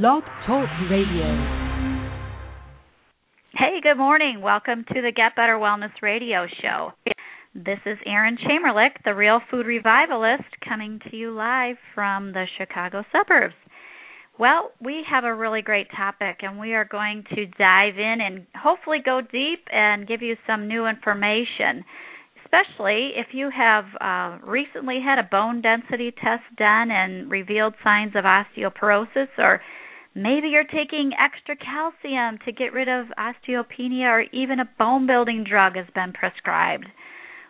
Blog Talk Radio. Hey, good morning. Welcome to the Get Better Wellness Radio Show. This is Erin Chamerlik, the Real Food Revivalist, coming to you live from the Chicago suburbs. Well, we have a really great topic, and we are going to dive in and hopefully go deep and give you some new information especially if you have uh, recently had a bone density test done and revealed signs of osteoporosis, or maybe you're taking extra calcium to get rid of osteopenia, or even a bone building drug has been prescribed.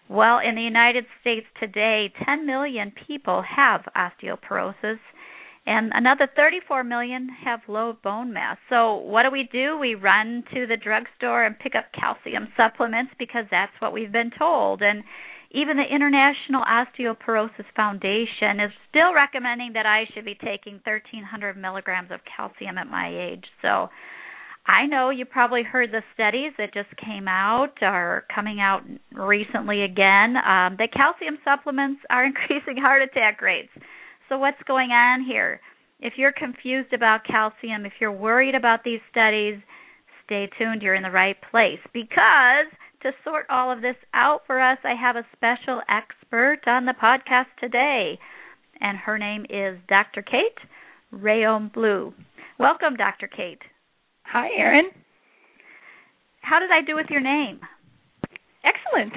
Well, in the United States today, 10 million people have osteoporosis and another 34 million have low bone mass. So, what do we do? We run to the drugstore and pick up calcium supplements because that's what we've been told. And even the International Osteoporosis Foundation is still recommending that I should be taking 1300 milligrams of calcium at my age. So, I know you probably heard the studies that just came out or coming out recently again um, that calcium supplements are increasing heart attack rates. So, what's going on here? If you're confused about calcium, if you're worried about these studies, stay tuned. You're in the right place because to sort all of this out for us, I have a special expert on the podcast today, and her name is Dr. Kate Rheaume-Bleue. Welcome, Dr. Kate. Hi, Erin. How did I do with your name? Excellent.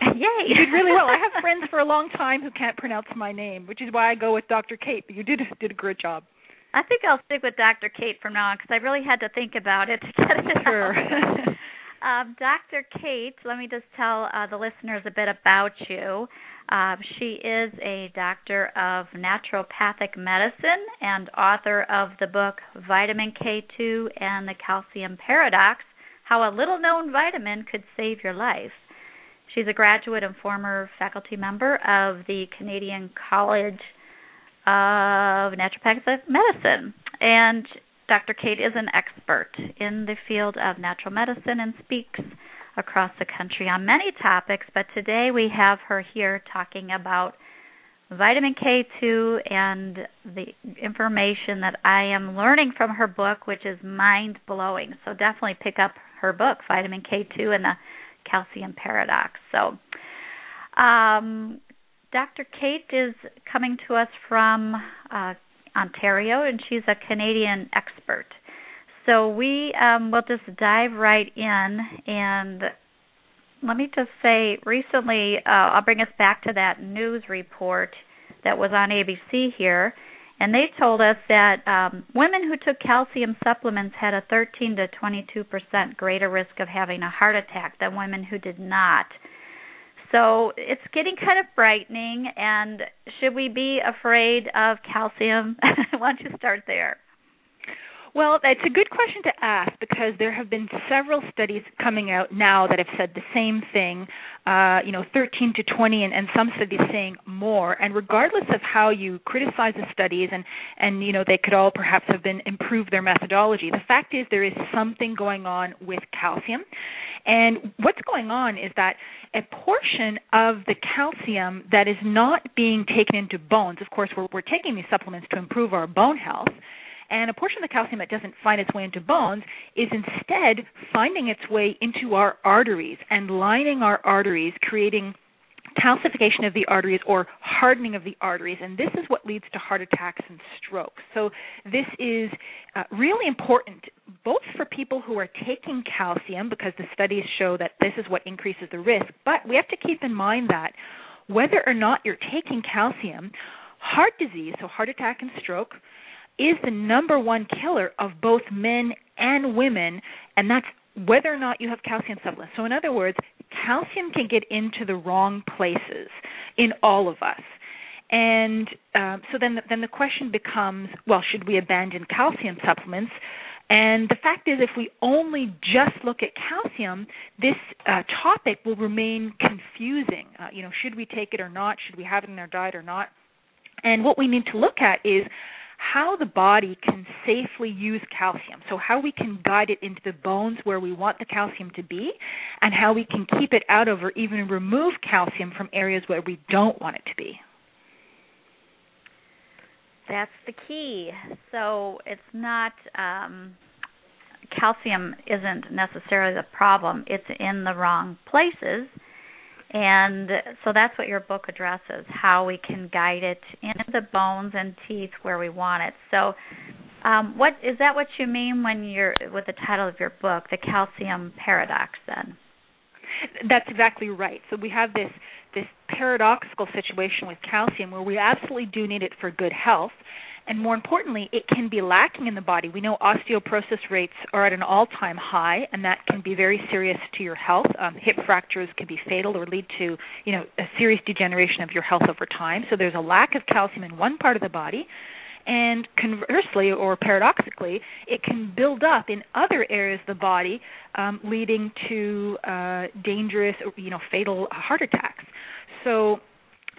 Yay! You did really well. I have friends for a long time who can't pronounce my name, which is why I go with Dr. Kate. But you did did a great job. I think I'll stick with Dr. Kate from now on because I really had to think about it to get it sure. um, Dr. Kate, let me just tell uh, the listeners a bit about you. Uh, she is a doctor of naturopathic medicine and author of the book Vitamin K2 and the Calcium Paradox How a Little Known Vitamin Could Save Your Life. She's a graduate and former faculty member of the Canadian College of Naturopathic Medicine. And Dr. Kate is an expert in the field of natural medicine and speaks across the country on many topics, but today we have her here talking about vitamin K2 and the information that I am learning from her book, which is mind blowing. So definitely pick up her book, Vitamin K2 and the calcium paradox. So, um, Dr. Kate is coming to us from uh, Ontario, and she's a Canadian expert. So we um, will just dive right in, and let me just say, recently, uh, I'll bring us back to that news report that was on ABC here and they told us that um, women who took calcium supplements had a 13 to 22 percent greater risk of having a heart attack than women who did not. So it's getting kind of frightening. And should we be afraid of calcium? Why don't you start there? Well, it's a good question to ask because there have been several studies coming out now that have said the same thing. Uh, you know, 13 to 20, and, and some studies saying more. And regardless of how you criticize the studies, and and you know they could all perhaps have been improved their methodology. The fact is there is something going on with calcium, and what's going on is that a portion of the calcium that is not being taken into bones. Of course, we're we're taking these supplements to improve our bone health and a portion of the calcium that doesn't find its way into bones is instead finding its way into our arteries and lining our arteries, creating calcification of the arteries or hardening of the arteries, and this is what leads to heart attacks and strokes. So, this is uh, really important both for people who are taking calcium because the studies show that this is what increases the risk, but we have to keep in mind that whether or not you're taking calcium, heart disease, so heart attack and stroke, is the number one killer of both men and women, and that's whether or not you have calcium supplements. So, in other words, calcium can get into the wrong places in all of us. And um, so then, the, then the question becomes, well, should we abandon calcium supplements? And the fact is, if we only just look at calcium, this uh, topic will remain confusing. Uh, you know, should we take it or not? Should we have it in our diet or not? And what we need to look at is how the body can safely use calcium. So, how we can guide it into the bones where we want the calcium to be, and how we can keep it out of or even remove calcium from areas where we don't want it to be. That's the key. So it's not um, calcium isn't necessarily the problem. It's in the wrong places. And so that's what your book addresses, how we can guide it into the bones and teeth where we want it. So um, what is that what you mean when you're with the title of your book, The Calcium Paradox then? That's exactly right. So we have this this paradoxical situation with calcium where we absolutely do need it for good health. And more importantly, it can be lacking in the body. We know osteoporosis rates are at an all time high, and that can be very serious to your health. Um, hip fractures can be fatal or lead to you know, a serious degeneration of your health over time. So there's a lack of calcium in one part of the body and conversely or paradoxically it can build up in other areas of the body um, leading to uh, dangerous you know fatal heart attacks so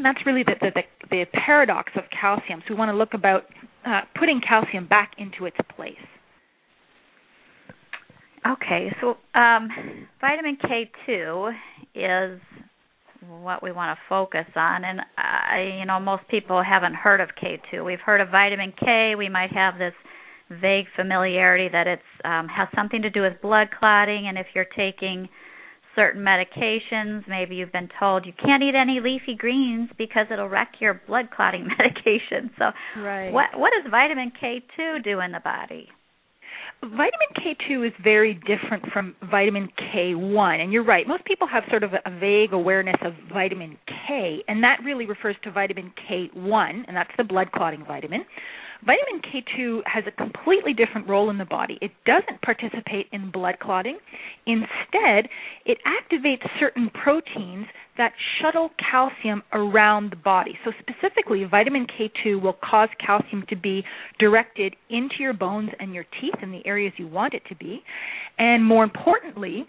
that's really the, the, the, paradox of calcium so we want to look about uh, putting calcium back into its place okay so um, vitamin k2 is what we want to focus on. And I, you know, most people haven't heard of K2. We've heard of vitamin K. We might have this vague familiarity that it's um, has something to do with blood clotting, and if you're taking certain medications, maybe you've been told you can't eat any leafy greens because it'll wreck your blood clotting medication. So, right. what what does vitamin K2 do in the body? Vitamin K2 is very different from vitamin K1. And you're right, most people have sort of a vague awareness of vitamin K, and that really refers to vitamin K1, and that's the blood clotting vitamin. Vitamin K2 has a completely different role in the body. It doesn't participate in blood clotting. Instead, it activates certain proteins that shuttle calcium around the body. So, specifically, vitamin K2 will cause calcium to be directed into your bones and your teeth in the areas you want it to be. And more importantly,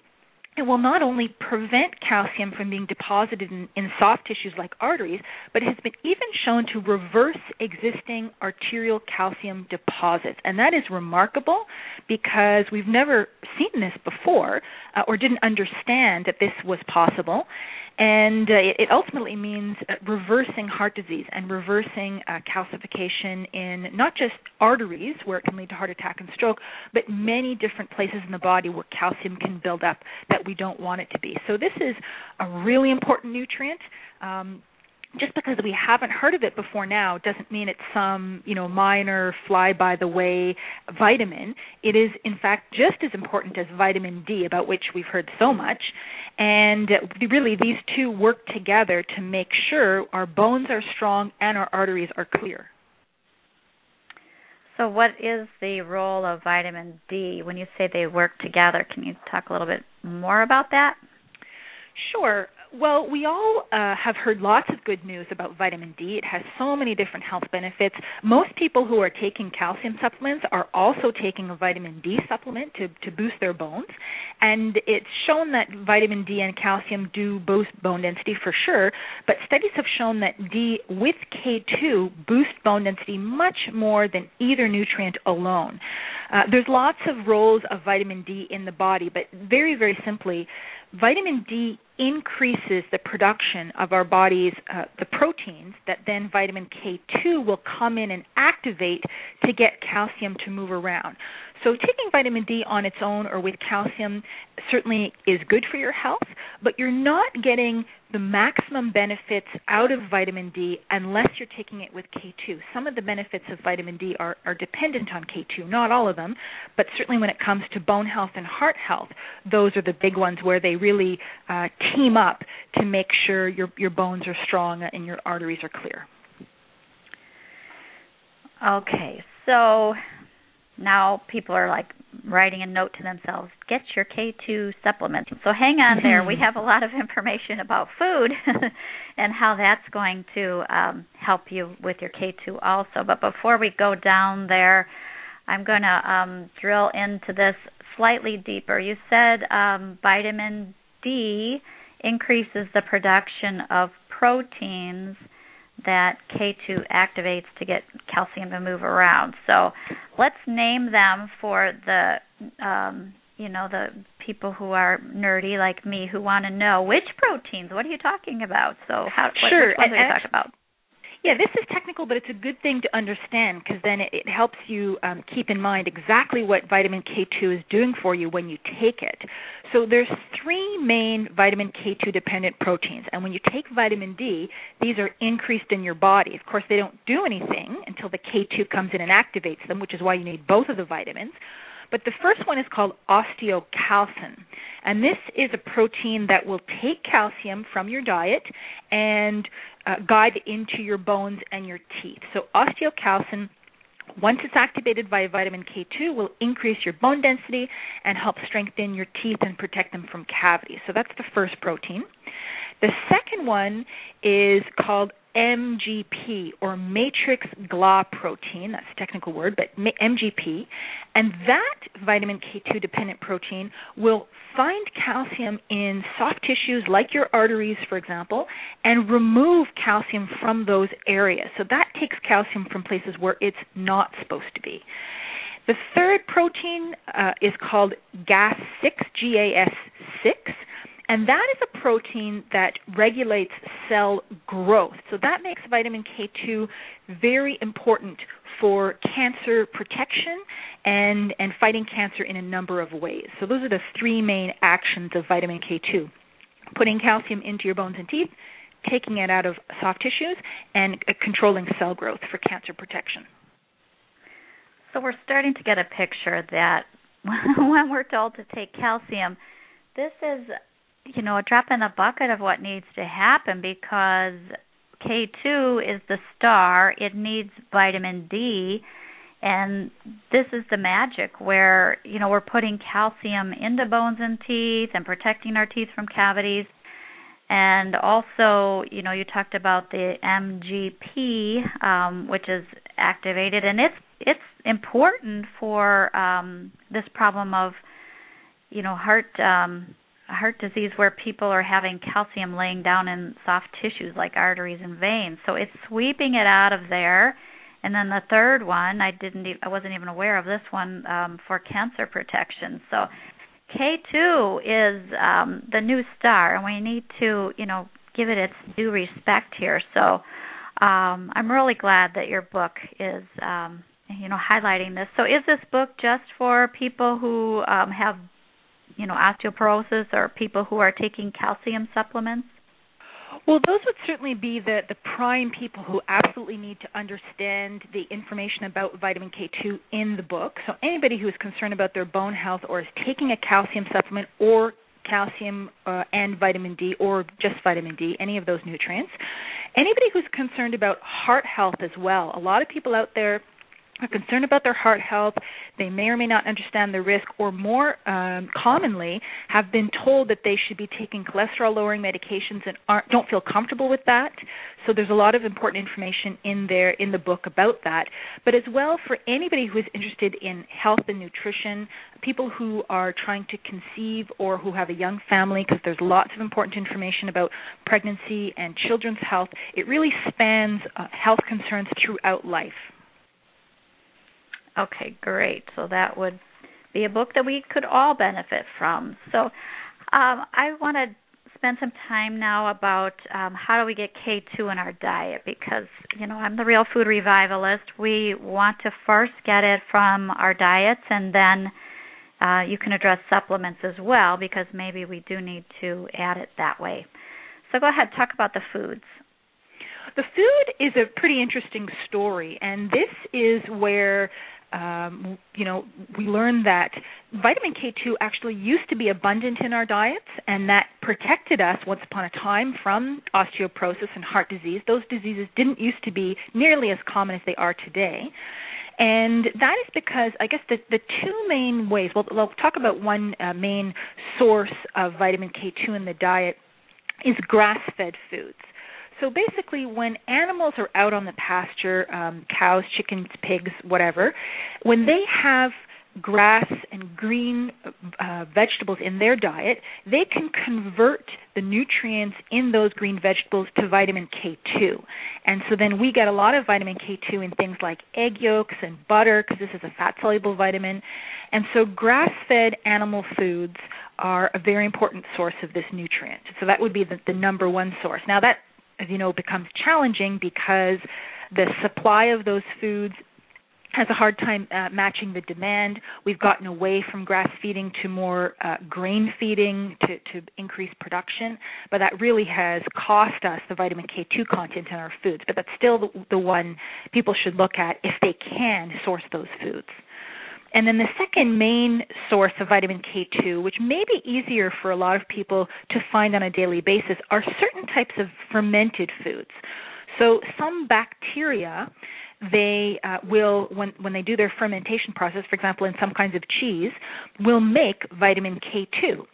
it will not only prevent calcium from being deposited in, in, soft tissues like arteries, but has been even shown to reverse existing arterial calcium deposits. And that is remarkable because we've never seen this before uh, or didn't understand that this was possible and uh, it, ultimately means uh, reversing heart disease and reversing uh, calcification in not just arteries where it can lead to heart attack and stroke, but many different places in the body where calcium can build up that we don't want it to be. So this is a really important nutrient. Um, just because we haven't heard of it before now doesn't mean it's some you know minor fly by the way vitamin it is in fact just as important as vitamin d about which we've heard so much and really, these two work together to make sure our bones are strong and our arteries are clear. So, what is the role of vitamin D when you say they work together? Can you talk a little bit more about that? Sure. Well, we all uh, have heard lots of good news about vitamin D. It has so many different health benefits. Most people who are taking calcium supplements are also taking a vitamin D supplement to, to boost their bones. And it's shown that vitamin D and calcium do boost bone density for sure, but studies have shown that D with K2 boost bone density much more than either nutrient alone. Uh, there's lots of roles of vitamin D in the body, but very, very simply, vitamin D increases the production of our body's uh, the proteins that then vitamin K2 will come in and activate to get calcium to move around. So taking vitamin D on its own or with calcium certainly is good for your health, but you're not getting the maximum benefits out of vitamin D unless you're taking it with K2. Some of the benefits of vitamin D are, are dependent on K2, not all of them, but certainly when it comes to bone health and heart health, those are the big ones where they really uh, team up to make sure your, your bones are strong and your arteries are clear. Okay, so now people are like writing a note to themselves get your k2 supplement so hang on there. We have a lot of information about food and how that's going to um, help you with your k2 also. But before we go down there i'm going to um, drill into this slightly deeper. You said um, vitamin d increases the production of proteins that K2 activates to get calcium to move around. So let's name them for the um, you know the people who are nerdy like me who want to know which proteins. What are you talking about? So how sure. what, which ones are you talking about? Yeah, this is technical, but it's a good thing to understand because then it, it, helps you um, keep in mind exactly what vitamin K2 is doing for you when you take it. So there's three main vitamin K2 dependent proteins, and when you take vitamin D, these are increased in your body. Of course, they don't do anything until the K2 comes in and activates them, which is why you need both of the vitamins. But the first one is called osteocalcin. And this is a protein that will take calcium from your diet and uh, guide into your bones and your teeth. So osteocalcin once it's activated by vitamin K2 will increase your bone density and help strengthen your teeth and protect them from cavities. So that's the first protein. The second one is called MGP or matrix GLA protein. That's a technical word, but MGP. And that vitamin K2 dependent protein will find calcium in soft tissues like your arteries, for example, and remove calcium from those areas. So that takes calcium from places where it's not supposed to be. The third protein uh, is called GAS6, G A S 6 and that is a protein that regulates cell growth. So that makes vitamin K2 very important for cancer protection and, and fighting cancer in a number of ways. So those are the three main actions of vitamin K2 putting calcium into your bones and teeth, taking it out of soft tissues, and uh, controlling cell growth for cancer protection. So we're starting to get a picture that when we're told to take calcium, this is you know, a drop in the bucket of what needs to happen because K2 is the star. It needs vitamin D. And this is the magic where, you know, we're putting calcium into bones and teeth and protecting our teeth from cavities. And also, you know, you talked about the MGP, um, which is activated, and it's it's important for um, this problem of, you know, heart um, heart disease where people are having calcium laying down in soft tissues like arteries and veins. So it's sweeping it out of there. And then the third one, I didn't, I wasn't even aware of this one um, for cancer protection. So K2 is um, the new star, and we need to, you know, give it its due respect here. So um, I'm really glad that your book is, um, you know, highlighting this. So is this book just for people who um, have you know osteoporosis or people who are taking calcium supplements? Well, those would certainly be the, the prime people who absolutely need to understand the information about vitamin K2 in the book. So, anybody who is concerned about their bone health or is taking a calcium supplement or calcium uh, and vitamin D or just vitamin D, any of those nutrients. Anybody who's concerned about heart health as well. A lot of people out there are concerned about their heart health. They may or may not understand the risk, or more um, commonly, have been told that they should be taking cholesterol lowering medications and aren't, don't feel comfortable with that. So there's a lot of important information in there in the book about that. But as well for anybody who is interested in health and nutrition, people who are trying to conceive or who have a young family, because there's lots of important information about pregnancy and children's health. It really spans uh, health concerns throughout life. Okay, great. So that would be a book that we could all benefit from. So um, I want to spend some time now about um, how do we get K2 in our diet because, you know, I'm the real food revivalist. We want to first get it from our diets and then uh, you can address supplements as well because maybe we do need to add it that way. So go ahead, talk about the foods. The food is a pretty interesting story, and this is where um, you know, we learned that vitamin K2 actually used to be abundant in our diets, and that protected us once upon a time from osteoporosis and heart disease. Those diseases didn't used to be nearly as common as they are today. And that is because I guess the the two main ways. Well, we'll talk about one uh, main source of vitamin K2 in the diet is grass-fed foods. So basically, when animals are out on the pasture, um, cows, chickens, pigs, whatever, when they have grass and green uh, vegetables in their diet, they can convert the nutrients in those green vegetables to vitamin K2. And so then we get a lot of vitamin K2 in things like egg yolks and butter because this is a fat soluble vitamin. And so grass fed animal foods are a very important source of this nutrient. So that would be the, the number one source. Now that you know, becomes challenging because the supply of those foods has a hard time uh, matching the demand. We've gotten away from grass feeding to more uh, grain feeding to, to increase production, but that really has cost us the vitamin K2 content in our foods. But that's still the, the one people should look at if they can source those foods. And then the second main source of vitamin K2, which may be easier for a lot of people to find on a daily basis, are certain types of fermented foods. So some bacteria they uh, will when when they do their fermentation process for example in some kinds of cheese will make vitamin K2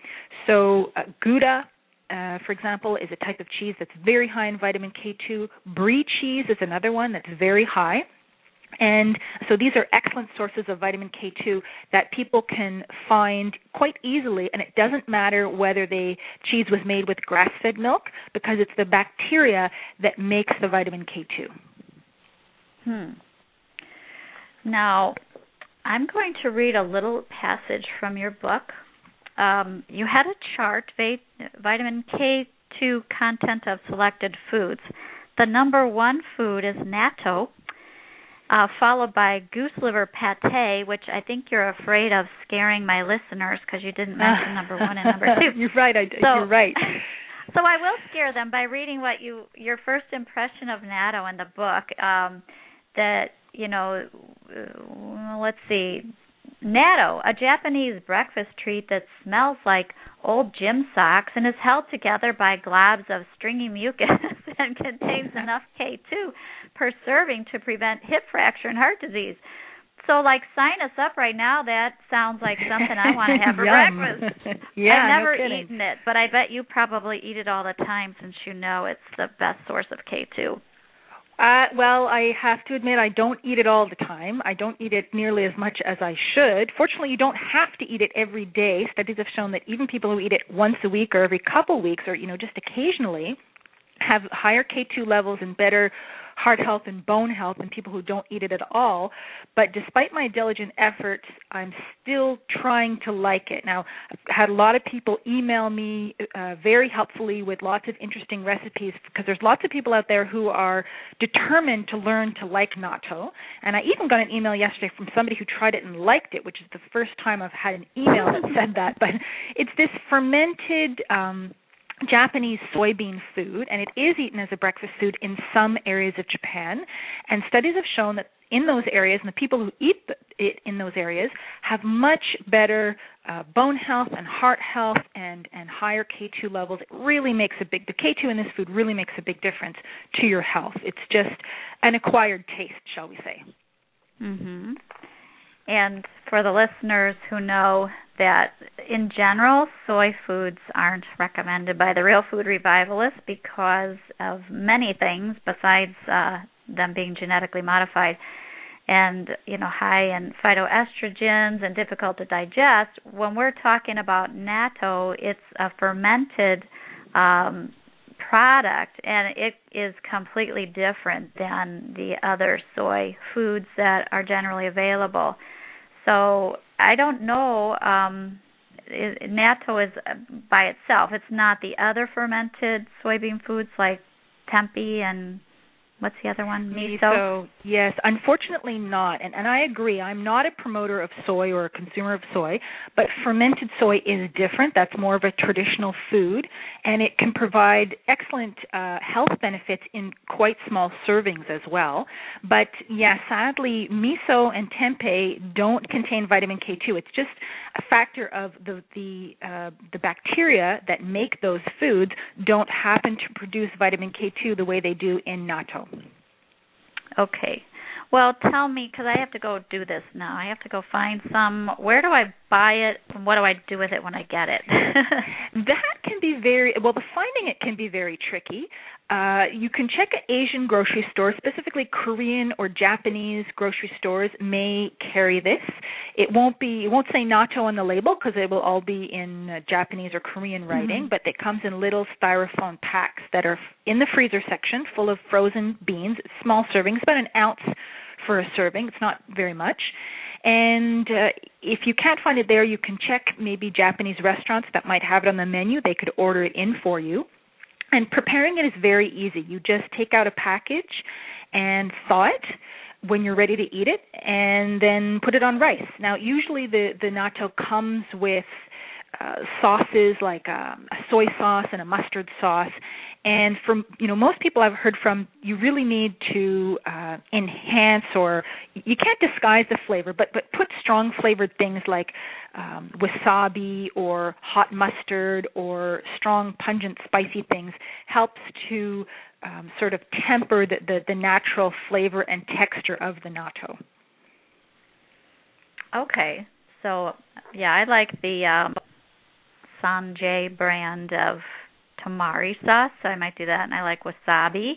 so uh, gouda uh, for example, is a type of cheese that's very high in vitamin K2. Brie cheese is another one that's very high. And so these are excellent sources of vitamin K2 that people can find quite easily and it doesn't matter whether the cheese was made with grass-fed milk because it's the bacteria that makes the vitamin K2. Hmm. Now, I'm going to read a little passage from your book. Um, you had a chart, vitamin K2 content of selected foods. The number one food is natto, uh, followed by goose liver pate, which I think you're afraid of scaring my listeners because you didn't mention number one and number two. you're right. I, so, you're right. so I will scare them by reading what you your first impression of natto in the book. Um, that you know, uh, let's see, natto, a Japanese breakfast treat that smells like old gym socks and is held together by globs of stringy mucus and contains enough K2 per serving to prevent hip fracture and heart disease. So, like, sign us up right now. That sounds like something I want to have for breakfast. yeah, I've never no eaten it, but I bet you probably eat it all the time since you know it's the best source of K2. Uh, well, I have to admit I don't eat it all the time. I don't eat it nearly as much as I should. Fortunately, you don't have to eat it every day. Studies have shown that even people who eat it once a week or every couple weeks or you know just occasionally have higher K2 levels and better heart health and bone health than people who don't eat it at all. But despite my diligent efforts, I'm still trying to like it. Now, I've had a lot of people email me uh, very helpfully with lots of interesting recipes because there's lots of people out there who are determined to learn to like natto. And I even got an email yesterday from somebody who tried it and liked it, which is the first time I've had an email that said that. But it's this fermented. Um, Japanese soybean food, and it is eaten as a breakfast food in some areas of Japan. And studies have shown that in those areas, and the people who eat it in those areas have much better uh, bone health and heart health and and higher K2 levels. It really makes a big the K2 in this food really makes a big difference to your health. It's just an acquired taste, shall we say? Mhm. And for the listeners who know that in general, soy foods aren't recommended by the Real Food Revivalist because of many things besides uh, them being genetically modified and you know high in phytoestrogens and difficult to digest. When we're talking about natto, it's a fermented um, product and it is completely different than the other soy foods that are generally available. So I don't know. Um, it, natto is uh, by itself. It's not the other fermented soybean foods like tempeh and What's the other one? Miso. Miso. Yes, unfortunately not. And and I agree. I'm not a promoter of soy or a consumer of soy, but fermented soy is different. That's more of a traditional food, and it can provide excellent uh, health benefits in quite small servings as well. But yeah, sadly, miso and tempeh don't contain vitamin K2. It's just a factor of the the uh, the bacteria that make those foods don't happen to produce vitamin K2 the way they do in natto. Okay. Well, tell me because I have to go do this now. I have to go find some. Where do I buy it? And what do I do with it when I get it? that can be very well. The finding it can be very tricky. Uh, you can check Asian grocery stores, specifically Korean or Japanese grocery stores may carry this. It won't be, it won't say natto on the label because it will all be in uh, Japanese or Korean writing, mm-hmm. but it comes in little styrofoam packs that are in the freezer section, full of frozen beans, small servings, about an ounce for a serving. It's not very much. And uh, if you can't find it there, you can check maybe Japanese restaurants that might have it on the menu. They could order it in for you. And preparing it is very easy. You just take out a package and thaw it when you're ready to eat it and then put it on rice. Now, usually the the natto comes with uh, sauces like um, a soy sauce and a mustard sauce. And from you know most people I've heard from, you really need to uh, enhance or you can't disguise the flavor, but but put strong flavored things like um, wasabi or hot mustard or strong pungent spicy things helps to um, sort of temper the, the, the natural flavor and texture of the natto. Okay, so yeah, I like the um, San-J brand of tamari sauce. So I might do that, and I like wasabi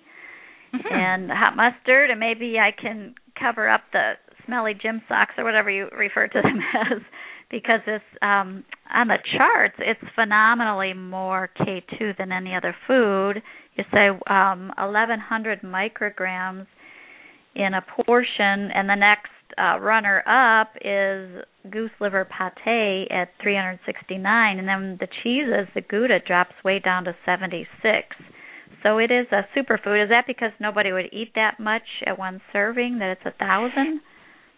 mm-hmm. and hot mustard, and maybe I can cover up the smelly gym socks or whatever you refer to them as because it's um on the charts it's phenomenally more K2 than any other food. You say um 1100 micrograms in a portion and the next uh, runner up is goose liver pate at 369 and then the cheeses the gouda drops way down to 76 so it is a superfood. Is that because nobody would eat that much at one serving that it's a thousand?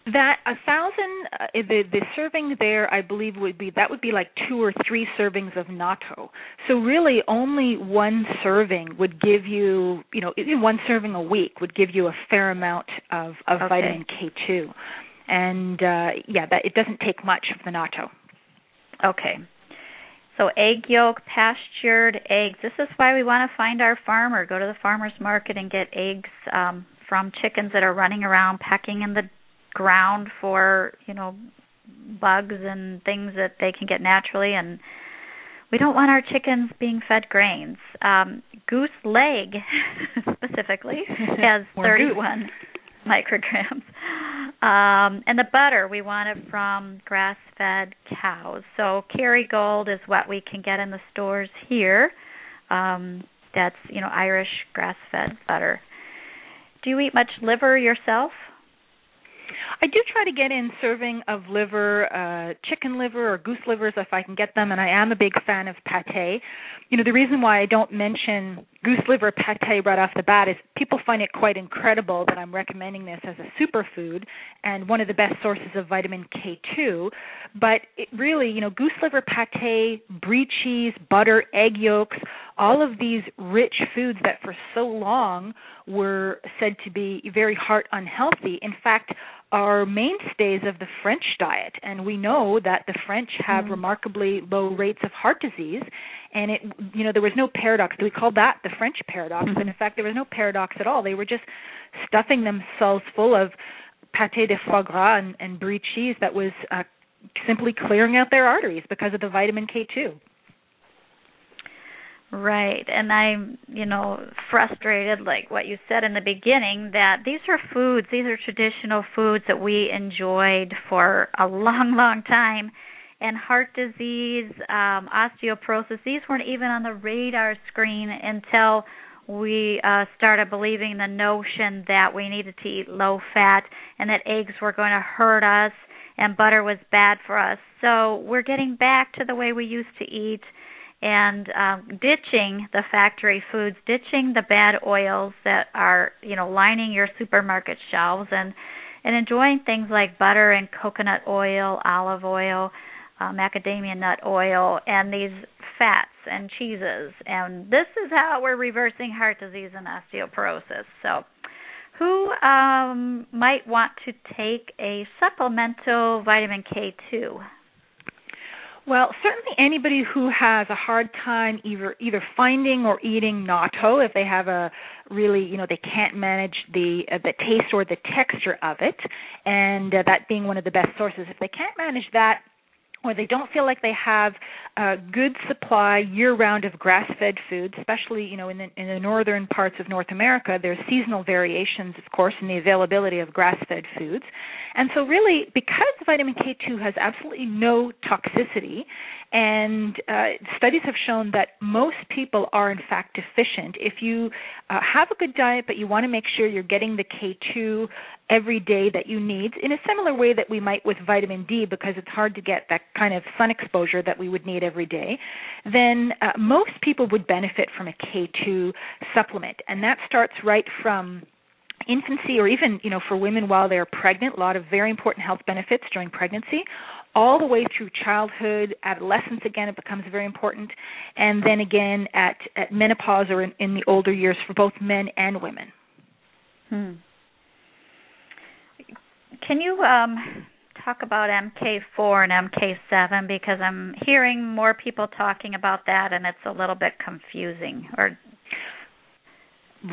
That a thousand uh, the the serving there i believe would be that would be like two or three servings of natto. So really only one serving would give you you know one serving a week would give you a fair amount of of okay. vitamin k2 and uh yeah that it doesn't take much of the natto. Okay. So egg yolk pastured eggs. This is why we want to find our farmer. Go to the farmers market and get eggs um from chickens that are running around pecking in the ground for you know bugs and things that they can get naturally. And we don't want our chickens being fed grains. Um goose leg specifically has 31 micrograms. Um and the butter we want it from grass fed cows. So kerrygold is what we can get in the stores here. Um that's you know irish grass fed butter. Do you eat much liver yourself I do try to get in serving of liver, uh, chicken liver or goose livers if I can get them, and I am a big fan of pate. You know, the reason why I don't mention goose liver pate right off the bat is people find it quite incredible that I'm recommending this as a superfood and one of the best sources of vitamin K2. But it really, you know, goose liver pate, brie cheese, butter, egg yolks, all of these rich foods that for so long were said to be very heart unhealthy. In fact, are mainstays of the French diet, and we know that the French have mm. remarkably low rates of heart disease. And it, you know, there was no paradox. We called that the French paradox, mm-hmm. but in fact, there was no paradox at all. They were just stuffing themselves full of pâté de foie gras and, and brie cheese that was uh, simply clearing out their arteries because of the vitamin K2. Right. And I'm, you know, frustrated like what you said in the beginning that these are foods, these are traditional foods that we enjoyed for a long, long time. And heart disease, um, osteoporosis, these weren't even on the radar screen until we uh, started believing the notion that we needed to eat low fat and that eggs were going to hurt us and butter was bad for us. So we're getting back to the way we used to eat and um, ditching the factory foods, ditching the bad oils that are you know lining your supermarket shelves, and and enjoying things like butter and coconut oil, olive oil, uh, macadamia nut oil, and these fats and cheeses. And this is how we're reversing heart disease and osteoporosis. So. Who um, might want to take a supplemental vitamin K2? Well, certainly anybody who has a hard time either either finding or eating natto, if they have a really, you know, they can't manage the uh, the taste or the texture of it, and uh, that being one of the best sources. If they can't manage that, or they don't feel like they have a good supply year round of grass fed foods especially you know in the in the northern parts of north america there's seasonal variations of course in the availability of grass fed foods. And so really because vitamin k2 has absolutely no toxicity and uh, studies have shown that most people are in fact deficient if you uh, have a good diet but you want to make sure you're getting the k2 every day that you need in a similar way that we might with vitamin D because it's hard to get that kind of sun exposure that we would need every day, then uh, most people would benefit from a K2 supplement. And that starts right from infancy or even you know for women while they're pregnant a lot of very important health benefits during pregnancy all the way through childhood adolescence again it becomes very important and then again at at menopause or in, in the older years for both men and women hmm. can you um talk about MK4 and MK7 because I'm hearing more people talking about that and it's a little bit confusing or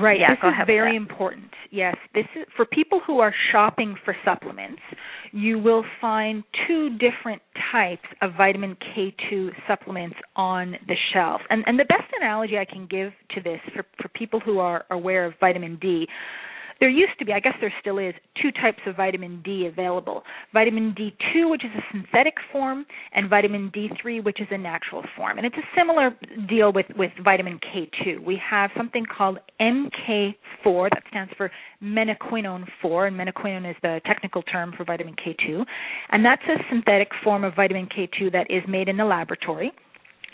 Right. Yeah, this is very important. Yes, this is for people who are shopping for supplements. You will find two different types of vitamin K2 supplements on the shelves. And and the best analogy I can give to this for for people who are aware of vitamin D there used to be, I guess there still is, two types of vitamin D available vitamin D2, which is a synthetic form, and vitamin D3, which is a natural form. And it's a similar deal with, with vitamin K2. We have something called MK4, that stands for menaquinone 4, and menaquinone is the technical term for vitamin K2. And that's a synthetic form of vitamin K2 that is made in the laboratory.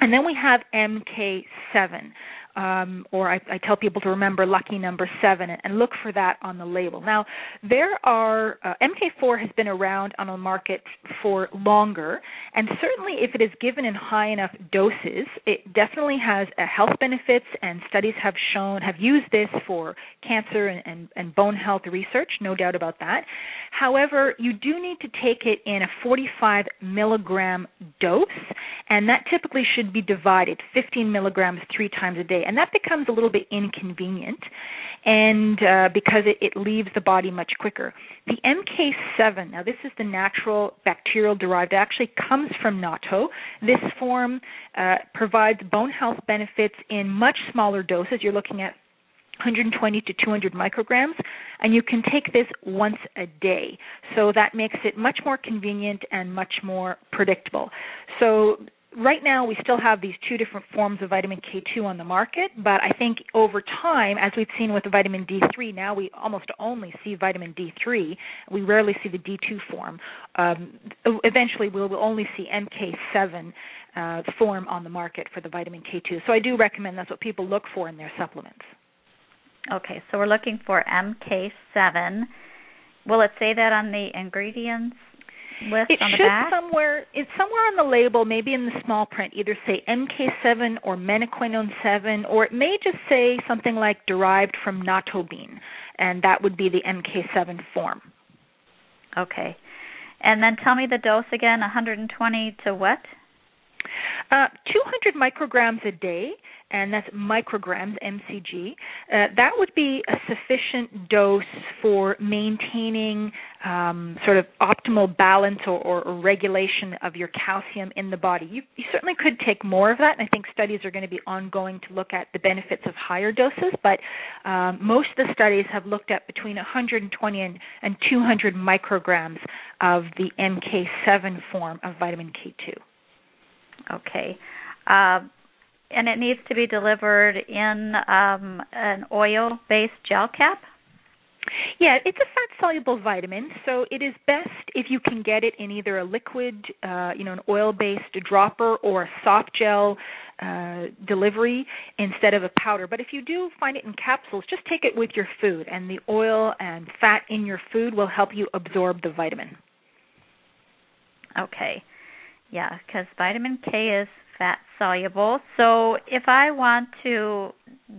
And then we have MK7 um, or I, I, tell people to remember lucky number seven and, look for that on the label. Now, there are uh, MK4 has been around on the market for longer, and certainly if it is given in high enough doses, it definitely has uh, health benefits. And studies have shown have used this for cancer and, and, and bone health research, no doubt about that. However, you do need to take it in a 45 milligram dose, and that typically should be divided 15 milligrams three times a day and that becomes a little bit inconvenient and uh, because it, it leaves the body much quicker. The MK7, now this is the natural bacterial derived, actually comes from natto. This form uh, provides bone health benefits in much smaller doses. You're looking at 120 to 200 micrograms, and you can take this once a day. So that makes it much more convenient and much more predictable. So right now we still have these two different forms of vitamin K2 on the market, but I think over time, as we've seen with the vitamin D3, now we almost only see vitamin D3. We rarely see the D2 form. Um, eventually, we'll only see MK7 uh, form on the market for the vitamin K2. So I do recommend that's what people look for in their supplements. Okay, so we're looking for MK7. Will it say that on the ingredients list it on the should back? somewhere it's somewhere on the label, maybe in the small print, either say MK7 or menaquinone 7, or it may just say something like derived from natto bean, and that would be the MK7 form. Okay. And then tell me the dose again, 120 to what? Uh, 200 micrograms a day, and that's micrograms, MCG. Uh, that would be a sufficient dose for maintaining um, sort of optimal balance or, or, regulation of your calcium in the body. You, you, certainly could take more of that, and I think studies are going to be ongoing to look at the benefits of higher doses, but um, most of the studies have looked at between 120 and, and 200 micrograms of the MK7 form of vitamin K2. Okay. Uh, and it needs to be delivered in um, an oil-based gel cap. Yeah, it's a fat soluble vitamin, so it is best if you can get it in either a liquid, uh, you know, an oil based dropper or a soft gel uh, delivery instead of a powder. But if you do find it in capsules, just take it with your food, and the oil and fat in your food will help you absorb the vitamin. Okay. Yeah, because vitamin K is fat soluble. So if I want to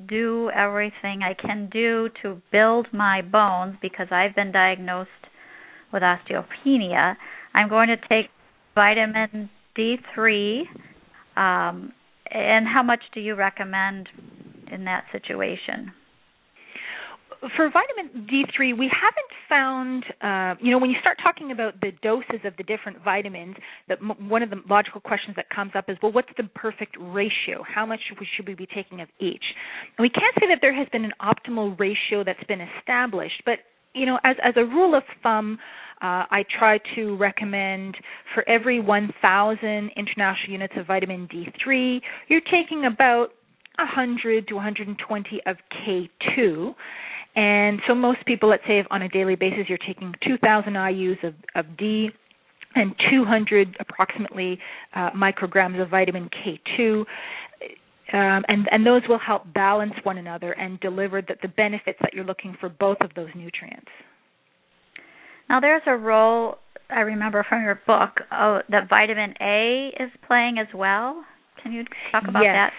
do everything I can do to build my bones because I've been diagnosed with osteopenia, I'm going to take vitamin D3. Um, and how much do you recommend in that situation? For vitamin D3, we haven't found, uh, you know, when you start talking about the doses of the different vitamins, that m- one of the logical questions that comes up is, well, what's the perfect ratio? How much should we be taking of each? And we can't say that there has been an optimal ratio that's been established, but you know, as as a rule of thumb, uh, I try to recommend for every 1,000 international units of vitamin D3, you're taking about 100 to 120 of K2 And so most people, let's say, if on a daily basis you're taking 2,000 IUs of, of D and 200 approximately uh, micrograms of vitamin K2. Um, and, and those will help balance one another and deliver the, the benefits that you're looking for both of those nutrients. Now, there's a role I remember from your book oh, that vitamin A is playing as well. Can you talk about yes. that?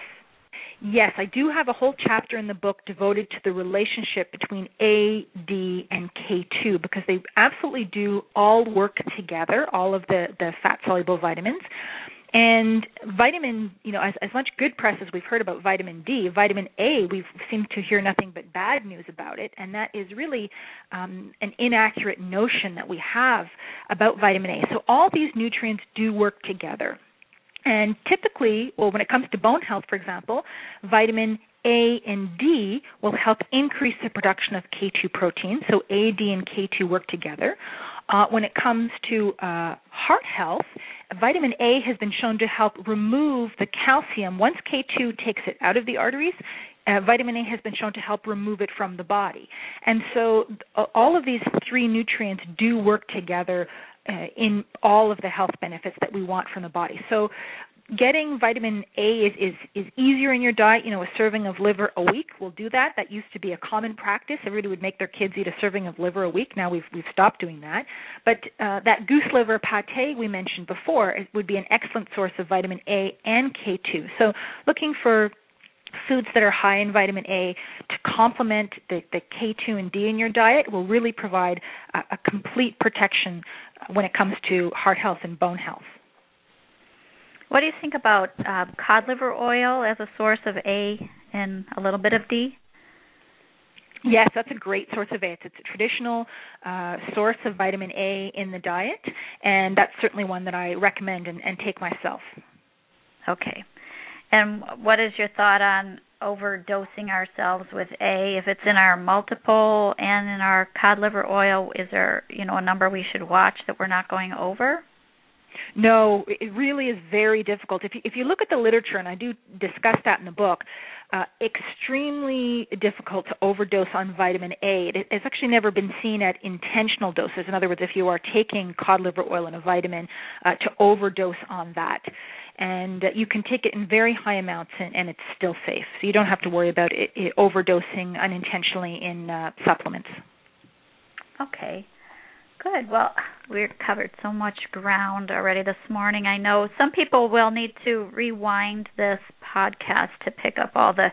Yes, I do have a whole chapter in the book devoted to the relationship between A, D, and K2 because they absolutely do all work together, all of the, the fat soluble vitamins. And vitamin, you know, as, as much good press as we've heard about vitamin D, vitamin A, we've seemed to hear nothing but bad news about it, and that is really um, an inaccurate notion that we have about vitamin A. So all these nutrients do work together. And typically, well, when it comes to bone health, for example, vitamin A and D will help increase the production of K2 protein. So A, D, and K2 work together. Uh, when it comes to uh, heart health, vitamin A has been shown to help remove the calcium. Once K2 takes it out of the arteries, uh, vitamin A has been shown to help remove it from the body. And so, all of these three nutrients do work together uh, in all of the health benefits that we want from the body. So getting vitamin A is, is is easier in your diet. You know, a serving of liver a week will do that. That used to be a common practice. Everybody would make their kids eat a serving of liver a week. Now we've we've stopped doing that. But uh, that goose liver pate we mentioned before would be an excellent source of vitamin A and K2. So looking for foods that are high in vitamin A to complement the, the K2 and D in your diet will really provide a, a complete protection when it comes to heart health and bone health. What do you think about uh, cod liver oil as a source of A and a little bit of D? Yes, that's a great source of A. It's, it's a traditional uh, source of vitamin A in the diet, and that's certainly one that I recommend and, and take myself. Okay. And what is your thought on overdosing ourselves with A? If it's in our multiple and in our cod liver oil, is there you know a number we should watch that we're not going over? No, it really is very difficult. If you, if you look at the literature, and I do discuss that in the book, uh, extremely difficult to overdose on vitamin A. It, it's actually never been seen at intentional doses. In other words, if you are taking cod liver oil and a vitamin, uh, to overdose on that and you can take it in very high amounts and, and, it's still safe. So you don't have to worry about it, it overdosing unintentionally in uh, supplements. Okay. Good. Well, we've covered so much ground already this morning. I know some people will need to rewind this podcast to pick up all the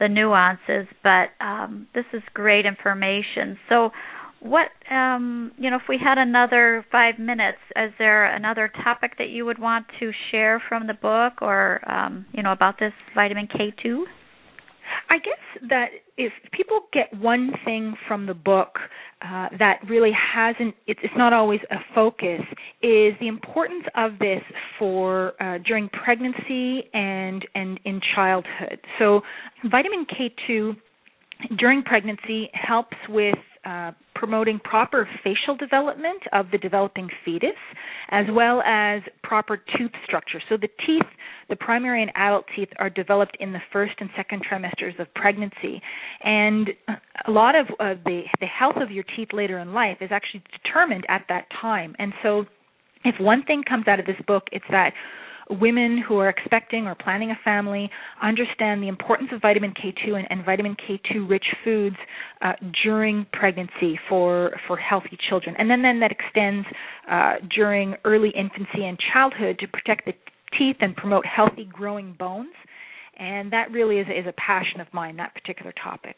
the nuances, but um, this is great information. So, what um you know if we had another five minutes is there another topic that you would want to share from the book or um you know about this vitamin k2 i guess that if people get one thing from the book uh, that really hasn't it's, it's not always a focus is the importance of this for uh, during pregnancy and and in childhood. So vitamin k2 during pregnancy helps with uh, promoting proper facial development of the developing fetus, as well as proper tooth structure. So the teeth, the primary and adult teeth, are developed in the first and second trimesters of pregnancy, and a lot of uh, the the health of your teeth later in life is actually determined at that time. And so, if one thing comes out of this book, it's that women who are expecting or planning a family understand the importance of vitamin K2 and, and vitamin K2 rich foods uh, during pregnancy for for healthy children, and then then that extends uh, during early infancy and childhood to protect the teeth and promote healthy growing bones. And that really is is a passion of mine, that particular topic.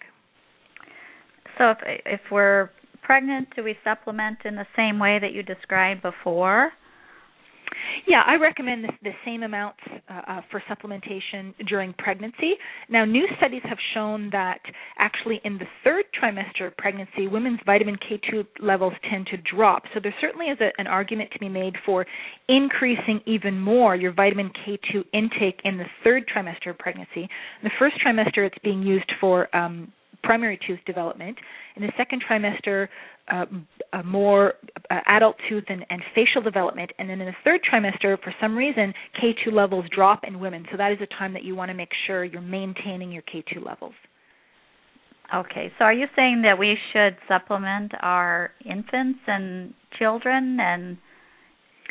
So if if we're pregnant, do we supplement in the same way that you described before? Yeah, I recommend the, the same amounts uh, uh, for supplementation during pregnancy. Now, new studies have shown that actually in the third trimester of pregnancy, women's vitamin K2 levels tend to drop. So there certainly is a, an argument to be made for increasing even more your vitamin K2 intake in the third trimester of pregnancy. In the first trimester, it's being used for um, primary tooth development. In the second trimester, uh, more uh, adult tooth and, and, facial development. And then in the third trimester, for some reason, K2 levels drop in women. So that is a time that you want to make sure you're maintaining your K2 levels. Okay, so are you saying that we should supplement our infants and children and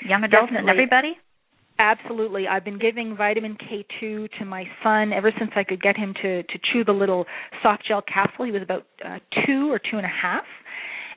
young adults Definitely. and everybody? Absolutely. I've been giving vitamin K2 to my son ever since I could get him to to chew the little soft gel capsule. He was about uh, two or two and a half,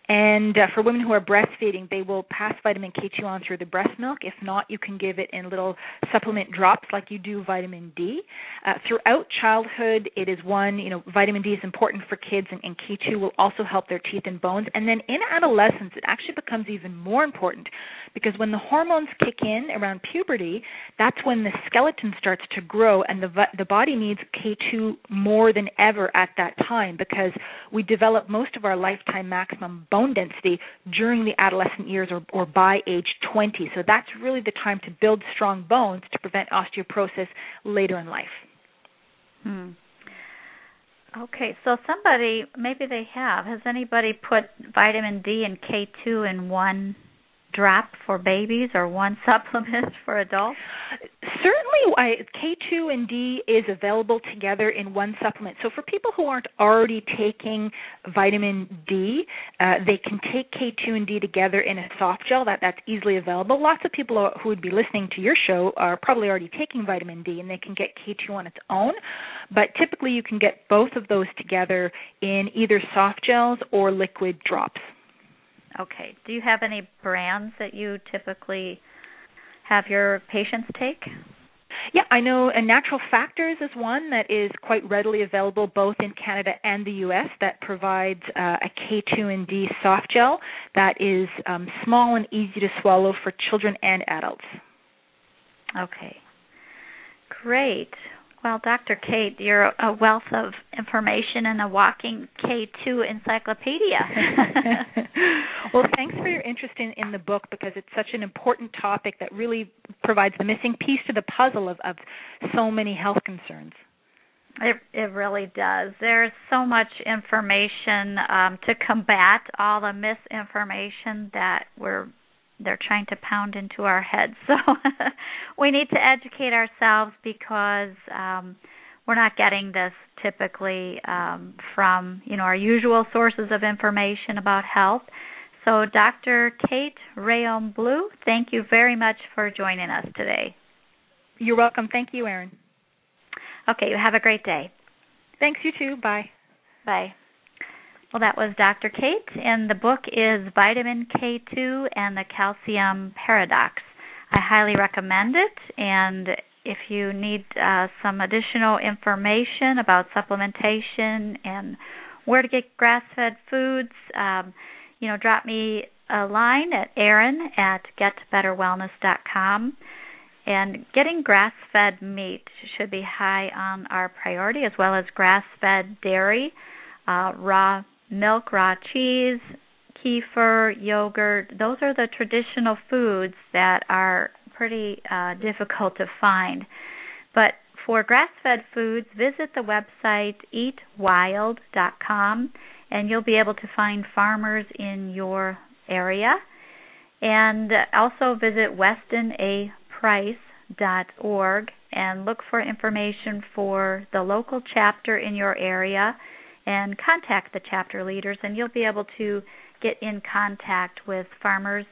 and uh, for women who are breastfeeding, they will pass vitamin K2 on through the breast milk. If not, you can give it in little supplement drops like you do vitamin D. Uh, throughout childhood, it is one, you know, vitamin D is important for kids, and, and K2 will also help their teeth and bones. And then in adolescence, it actually becomes even more important because when the hormones kick in around puberty, that's when the skeleton starts to grow, and the the body needs K2 more than ever at that time because we develop most of our lifetime maximum bone bone density during the adolescent years or, or by age 20. So that's really the time to build strong bones to prevent osteoporosis later in life. Hmm. Okay, so somebody maybe they have. Has anybody put vitamin D and K2 in one drop for babies or one supplement for adults? Certainly, I, K2 and D is available together in one supplement. So for people who aren't already taking vitamin D, uh, they can take K2 and D together in a soft gel. That that's easily available. Lots of people who would be listening to your show are probably already taking vitamin D, and they can get K2 on its own. But typically, you can get both of those together in either soft gels or liquid drops. Okay. Do you have any brands that you typically have your patients take? Yeah, I know uh, Natural Factors is one that is quite readily available both in Canada and the US that provides uh, a K2 and D soft gel that is um, small and easy to swallow for children and adults. Okay. Great. Well, Dr. Kate, you're a wealth of information and a walking K2 encyclopedia. well, thanks for your interest in, in the book because it's such an important topic that really provides the missing piece to the puzzle of, of so many health concerns. It it really does. There's so much information um, to combat all the misinformation that we're they're trying to pound into our heads. So we need to educate ourselves because um, we're not getting this typically um, from you know our usual sources of information about health. So Dr. Kate Rheaume-Bleue, thank you very much for joining us today. You're welcome. Thank you, Erin. Okay, you have a great day. Thanks, you too. Bye. Bye. Well, that was Dr. Kate, and the book is Vitamin K2 and the Calcium Paradox. I highly recommend it, and if you need uh, some additional information about supplementation and where to get grass-fed foods, um, you know, drop me a line at Erin at getbetterwellness.com. And getting grass fed meat should be high on our priority, as well as grass fed dairy, uh, raw milk, raw cheese, kefir, yogurt. Those are the traditional foods that are pretty uh, difficult to find. But for grass fed foods, visit the website eatwild.com and you'll be able to find farmers in your area. And also visit westonaprice.org and look for information for the local chapter in your area and contact the chapter leaders, and you'll be able to get in contact with farmers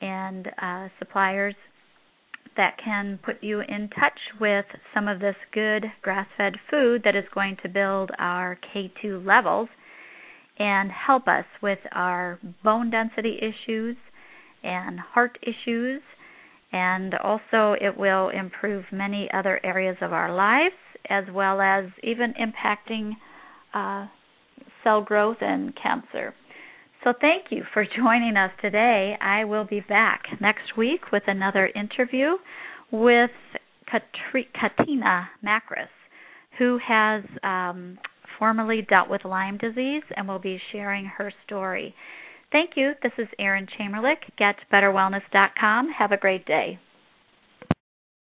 and uh, suppliers that can put you in touch with some of this good grass fed food that is going to build our K2 levels and help us with our bone density issues and heart issues. And also, it will improve many other areas of our lives as well as even impacting uh, cell growth and cancer. So, thank you for joining us today. I will be back next week with another interview with Katina Makris, who has um, formerly dealt with Lyme disease and will be sharing her story. Thank you. This is Erin Chamerlik. GetBetterWellness.com. Have a great day.